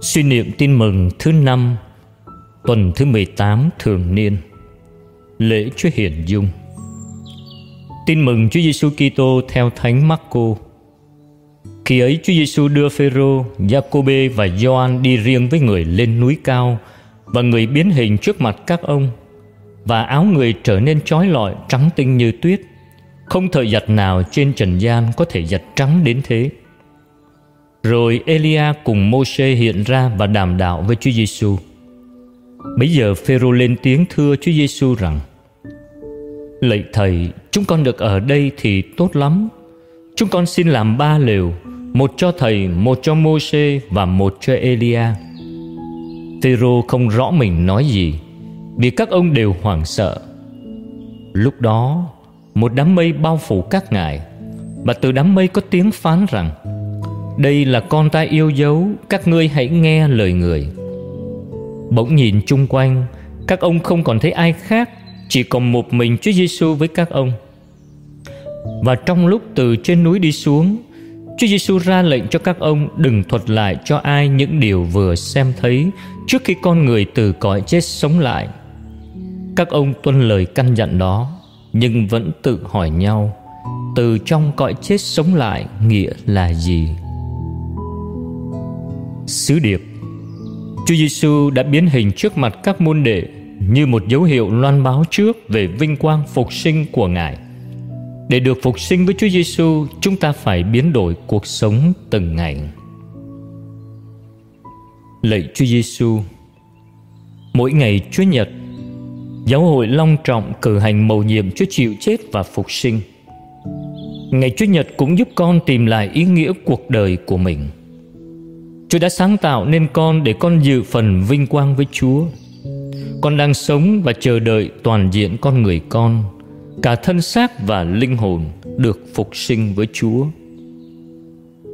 Suy niệm tin mừng thứ năm Tuần thứ 18 thường niên Lễ Chúa Hiển Dung. Tin mừng Chúa Giêsu Kitô theo Thánh Marco. Khi ấy Chúa Giêsu đưa Phêrô, Giacôbê và Gioan đi riêng với người lên núi cao và người biến hình trước mặt các ông và áo người trở nên chói lọi trắng tinh như tuyết. Không thợ giặt nào trên trần gian có thể giặt trắng đến thế rồi Elia cùng Môsê hiện ra và đàm đạo với Chúa Giêsu. Bấy giờ Phêrô lên tiếng thưa Chúa Giêsu rằng: Lạy thầy, chúng con được ở đây thì tốt lắm. Chúng con xin làm ba lều, một cho thầy, một cho Môsê và một cho Elia. Phêrô không rõ mình nói gì, vì các ông đều hoảng sợ. Lúc đó, một đám mây bao phủ các ngài, và từ đám mây có tiếng phán rằng: đây là con ta yêu dấu Các ngươi hãy nghe lời người Bỗng nhìn chung quanh Các ông không còn thấy ai khác Chỉ còn một mình Chúa Giêsu với các ông Và trong lúc từ trên núi đi xuống Chúa Giêsu ra lệnh cho các ông đừng thuật lại cho ai những điều vừa xem thấy trước khi con người từ cõi chết sống lại. Các ông tuân lời căn dặn đó, nhưng vẫn tự hỏi nhau, từ trong cõi chết sống lại nghĩa là gì? Sứ điệp Chúa Giêsu đã biến hình trước mặt các môn đệ như một dấu hiệu loan báo trước về vinh quang phục sinh của Ngài. Để được phục sinh với Chúa Giêsu, chúng ta phải biến đổi cuộc sống từng ngày. Lạy Chúa Giêsu, mỗi ngày Chúa Nhật, giáo hội long trọng cử hành mầu nhiệm Chúa chịu chết và phục sinh. Ngày Chúa Nhật cũng giúp con tìm lại ý nghĩa cuộc đời của mình – Chúa đã sáng tạo nên con để con dự phần vinh quang với Chúa. Con đang sống và chờ đợi toàn diện con người con, cả thân xác và linh hồn được phục sinh với Chúa.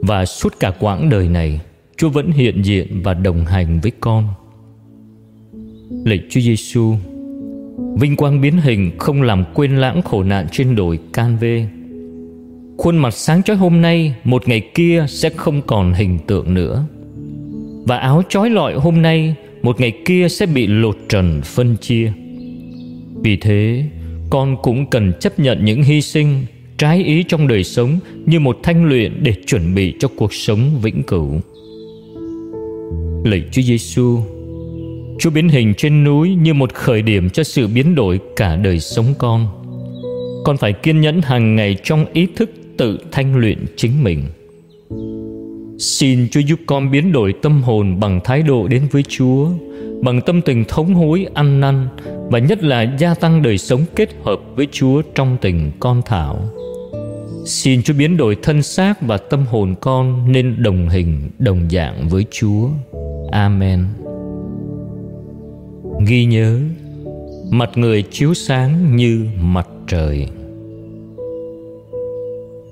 Và suốt cả quãng đời này, Chúa vẫn hiện diện và đồng hành với con. Lạy Chúa Giêsu, vinh quang biến hình không làm quên lãng khổ nạn trên đồi Can Vê. Khuôn mặt sáng chói hôm nay, một ngày kia sẽ không còn hình tượng nữa và áo trói lọi hôm nay, một ngày kia sẽ bị lột trần phân chia. Vì thế, con cũng cần chấp nhận những hy sinh, trái ý trong đời sống như một thanh luyện để chuẩn bị cho cuộc sống vĩnh cửu. Lạy chúa giêsu, chúa biến hình trên núi như một khởi điểm cho sự biến đổi cả đời sống con. Con phải kiên nhẫn hàng ngày trong ý thức tự thanh luyện chính mình. Xin Chúa giúp con biến đổi tâm hồn bằng thái độ đến với Chúa, bằng tâm tình thống hối ăn năn và nhất là gia tăng đời sống kết hợp với Chúa trong tình con thảo. Xin Chúa biến đổi thân xác và tâm hồn con nên đồng hình, đồng dạng với Chúa. Amen. Ghi nhớ, mặt người chiếu sáng như mặt trời.